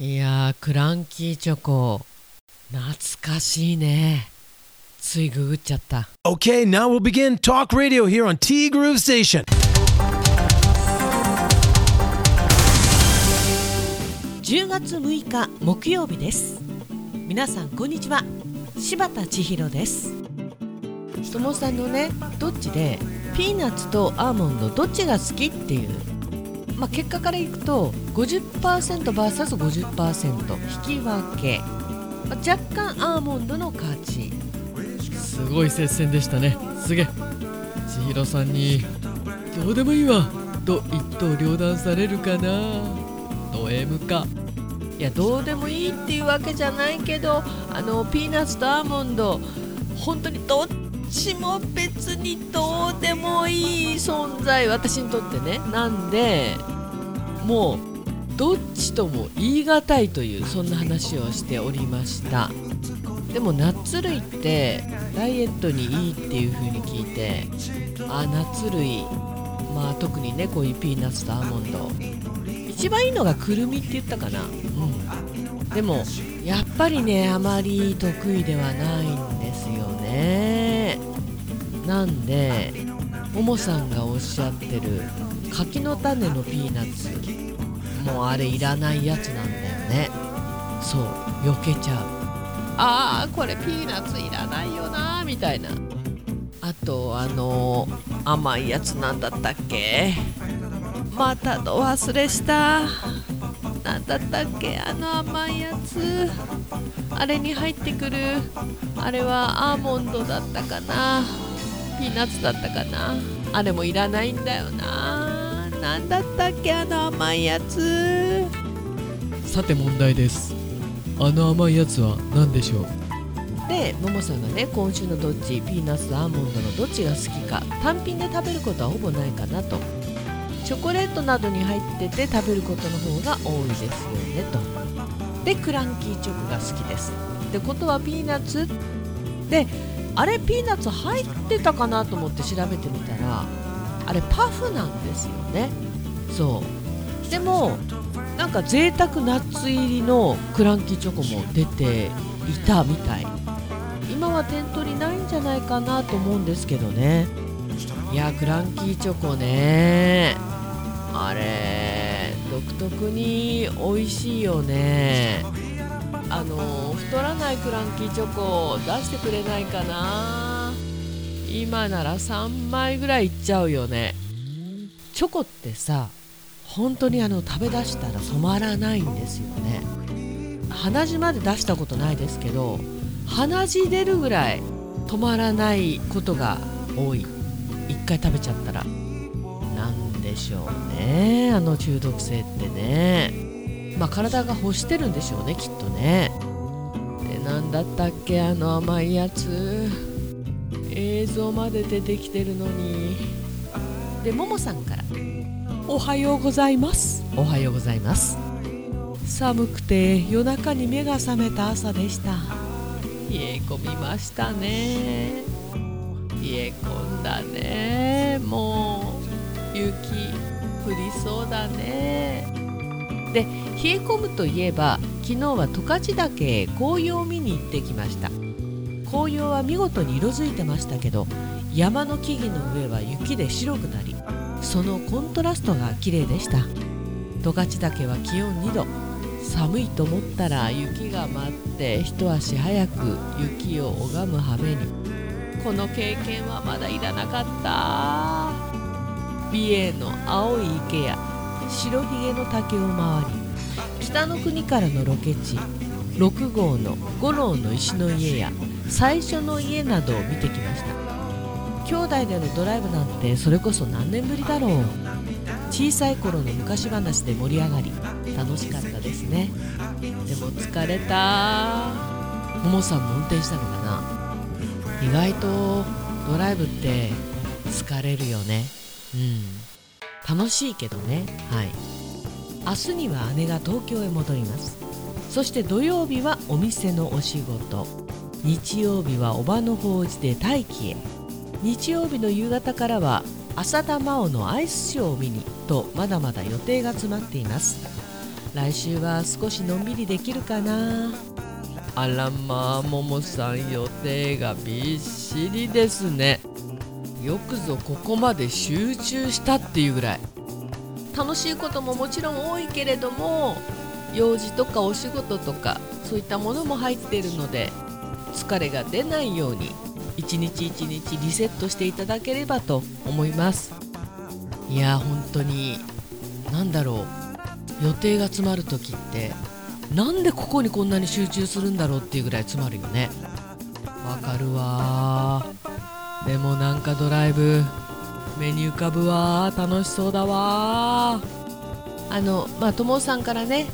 いやークランキーチョコ懐かしいね。ついググっちゃった。Okay, now we'll begin Talk Radio here on T Groove Station. 10月6日木曜日です。皆さんこんにちは。柴田千尋です。ともさんのねどっちでピーナッツとアーモンドどっちが好きっていうまあ、結果からいくと 50%vs50% 引き分け、まあ、若干アーモンドの勝ち。すごい接戦でしたね。すげえ。千尋さんに「どうでもいいわ」と一刀両断されるかな。ド M か。いやどうでもいいっていうわけじゃないけどあのピーナッツとアーモンド本当にどっちも別にどうでもいい存在私にとってね。なんでもうどっちとも言い難いというそんな話をしておりました。でもナッツ類ってダイエットにいいっていう風に聞いてあナッツ類。まあ特にねこういうピーナッツとアーモンド。一番いいのがくるみって言ったかな。うん。でもやっぱりねあまり得意ではないんですよね。なんでももさんがおっしゃってる柿の種のピーナッツもうあれいらないやつなんだよね。そう避けちゃう。あーこれピーナッツいらないよなみたいな。あとあの甘いやつなんだったっけ？またど忘れした。なんだったっけ？あの甘いやつ。あれに入ってくる。あれはアーモンドだったかなピーナッツだったかな？あれもいらないんだよな。なんだったっけあの甘いやつ。さて問題です。あの甘いやつは何でしょう？でももさんがね今週のどっちピーナッツとアーモンドのどっちが好きか。単品で食べることはほぼないかなと。チョコレートなどに入ってて食べることの方が多いですよねと。でクランキーチョコが好きです。ってことはピーナッツ。であれピーナッツ入ってたかなと思って調べてみたらあれパフなんですよね。そう。でもなんか贅沢ナッツ入りのクランキーチョコも出ていたみたい。今は店頭にないんじゃないかなと思うんですけどね。いやクランキーチョコね。あれ独特に美味しいよね。あの太らないクランキーチョコを出してくれないかな。今なら3枚ぐらいいっちゃうよね。チョコってさ本当にあの食べ出したら止まらないんですよね。鼻血まで出したことないですけど鼻血出るぐらい止まらないことが多い。一回食べちゃったら。なんでしょうねあの中毒性ってね。まあ体が欲してるんでしょうねきっとね。で何だったっけあの甘いやつ。映像まで出てきてるのに。でももさんから「おはようございます」「おはようございます」寒くて夜中に目が覚めた朝でした。冷え込みましたね。冷え込んだね。もう雪降りそうだね。で冷え込むといえば昨日は十勝岳へ紅葉を見に行ってきました。紅葉は見事に色づいてましたけど山の木々の上は雪で白くなりそのコントラストが綺麗でした。十勝岳は気温2度。寒いと思ったら雪が舞って一足早く雪を拝む羽目に。この経験はまだいらなかった。美瑛の青い池や白ひげの竹を回り北の国からのロケ地6号の五郎の石の家や最初の家などを見てきました。兄弟でのドライブなんてそれこそ何年ぶりだろう。小さい頃の昔話で盛り上がり楽しかったですね。でも疲れた。ももさんも運転したのかな？意外とドライブって疲れるよね。うん。楽しいけどね。はい。明日には姉が東京へ戻ります。そして土曜日はお店のお仕事。日曜日はおばの法事で大気へ。日曜日の夕方からは浅田真央のアイスショーを見にとまだまだ予定が詰まっています。来週は少しのんびりできるかな。あらまあももさん予定がびっしりですね。よくぞここまで集中したっていうぐらい。楽しいことももちろん多いけれども用事とかお仕事とかそういったものも入っているので疲れが出ないように一日一日リセットしていただければと思います。いや本当に何だろう予定が詰まる時ってなんでここにこんなに集中するんだろうっていうぐらい詰まるよね。わかるわでもなんかドライブ目に浮かぶわ楽しそうだわ。あのまあ友さんからね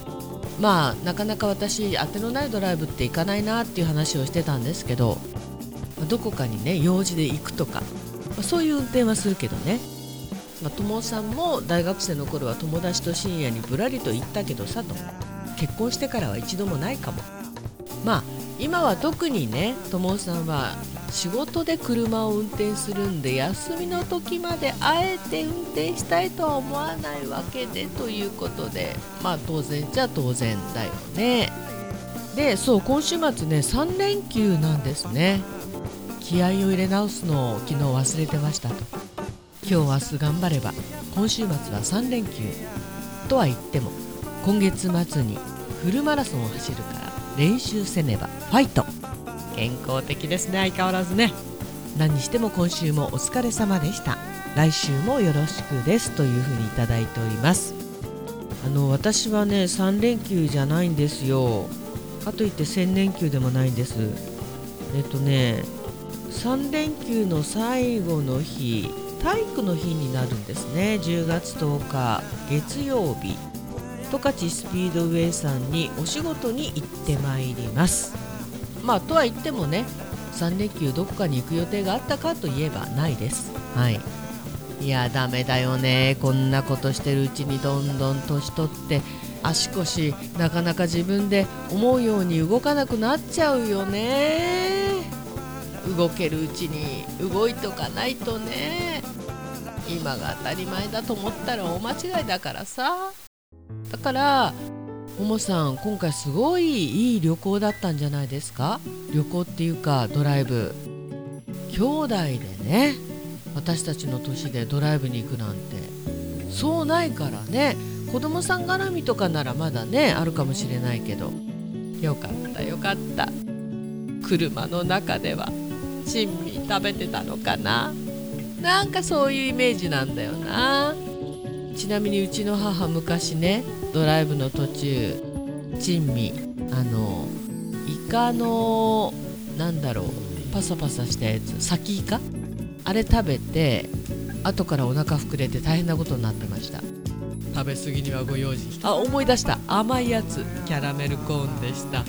まあなかなか私当てのないドライブって行かないなっていう話をしてたんですけどどこかにね用事で行くとか、まあ、そういう運転はするけどね、まあ、友さんも大学生の頃は友達と深夜にぶらりと行ったけどさと。結婚してからは一度もないかも。まあ今は特にね友さんは仕事で車を運転するんで休みの時まであえて運転したいとは思わないわけでということでまあ当然じゃ当然だよね。でそう今週末ね3連休なんですね。気合を入れ直すのを昨日忘れてましたと。今日明日頑張れば今週末は3連休とは言っても今月末にフルマラソンを走るから練習せねばファイト。健康的ですね。相変わらずね。何にしても今週もお疲れ様でした。来週もよろしくですというふうにいただいております。あの私はね3連休じゃないんですよ。かといって1000連休でもないんです。えっとね3連休の最後の日体育の日になるんですね。10月10日月曜日。十勝スピードウェイさんにお仕事に行ってまいります。まあとは言ってもね3連休どこかに行く予定があったかといえばないです。はい。いやダメだよね。こんなことしてるうちにどんどん年取って足腰なかなか自分で思うように動かなくなっちゃうよね。動けるうちに動いとかないとね。今が当たり前だと思ったら大間違いだからさ。だからももさん今回すごいいい旅行だったんじゃないですか？旅行っていうかドライブ。兄弟でね私たちの年でドライブに行くなんて。そうないからね子供さん絡みとかならまだねあるかもしれないけど。よかったよかった。車の中では珍味食べてたのかな？なんかそういうイメージなんだよな。ちなみにうちの母昔ねドライブの途中珍味あのイカのなんだろうパサパサしたやつ先イカ？あれ食べて後からお腹膨れて大変なことになってました。食べ過ぎにはご用心あ思い出した。甘いやつ。キャラメルコーンでした。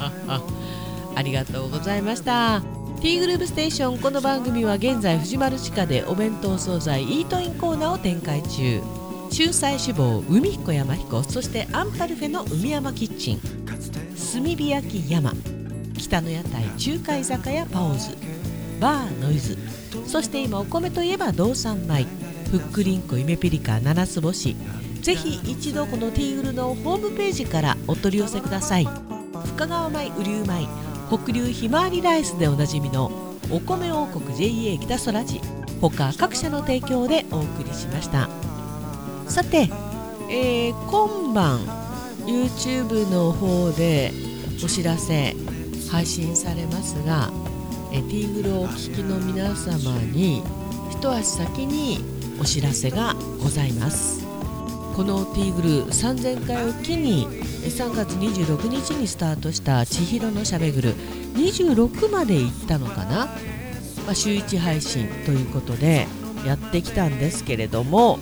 ありがとうございました。ティーグループステーション。この番組は現在藤丸地下でお弁当惣菜イートインコーナーを展開中。仲裁志望海彦山彦そしてアンパルフェの海山キッチン炭火焼き山北の屋台中華居酒屋パオズバーノイズそして今お米といえば道産米ふっくりんこゆめぴりか七つ星ぜひ一度このティーグルのホームページからお取り寄せください深川米雨竜米北流ひまわりライスでおなじみのお米王国 JA 北空地他各社の提供でお送りしました。さて、えー、今晩 YouTube の方でお知らせ配信されますがえティーグルをお聞きの皆様に一足先にお知らせがございます。このティーグル3000回を機に3月26日にスタートした千尋のしゃべぐる26まで行ったのかな、まあ、週1配信ということでやってきたんですけれども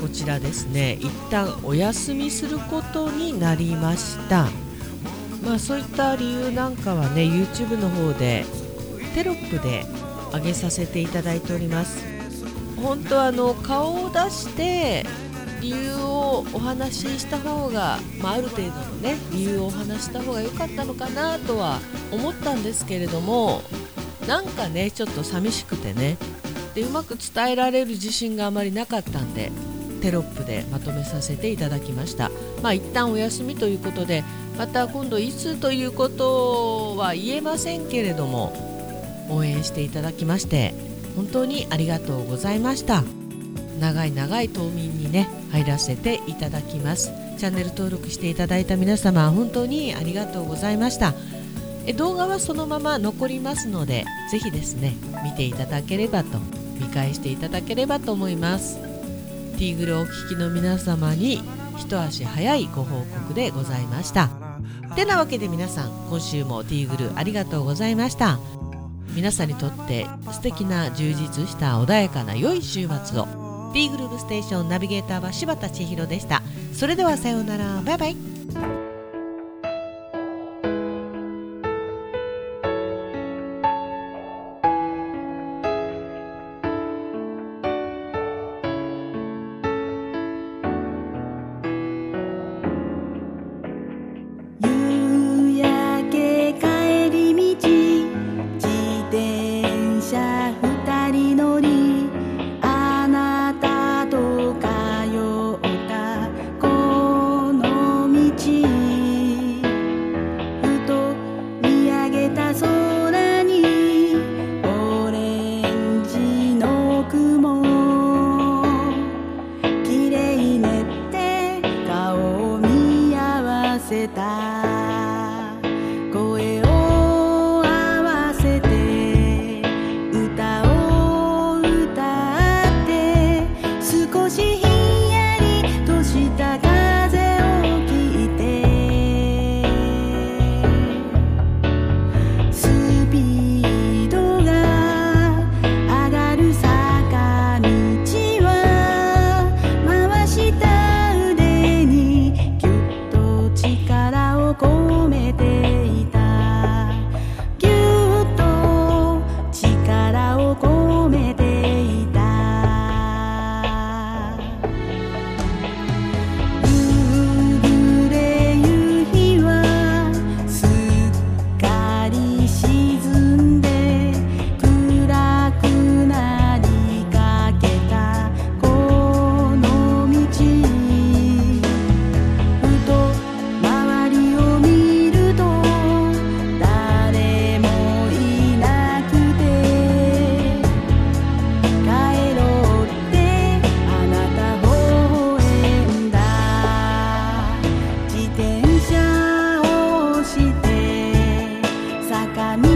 こちらですね。一旦お休みすることになりました。まあそういった理由なんかはね YouTube の方でテロップで上げさせていただいております。本当はあの顔を出して理由をお話しした方が、まあ、ある程度のね理由をお話した方が良かったのかなとは思ったんですけれどもなんかねちょっと寂しくてね。でうまく伝えられる自信があまりなかったんでテロップでまとめさせていただきました。まあ一旦お休みということでまた今度いつということは言えませんけれども応援していただきまして本当にありがとうございました。長い長い冬眠にね入らせていただきます。チャンネル登録していただいた皆様本当にありがとうございました。え動画はそのまま残りますのでぜひですね見ていただければと見返していただければと思います。ティーグルお聞きの皆様に一足早いご報告でございました。てなわけで皆さん今週もティーグルありがとうございました。皆さんにとって素敵な充実した穏やかな良い週末を。ティーグループステーションナビゲーターは柴田千尋でした。それではさようなら。バイバイ。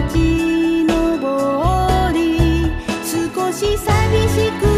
立ち上り少し寂しく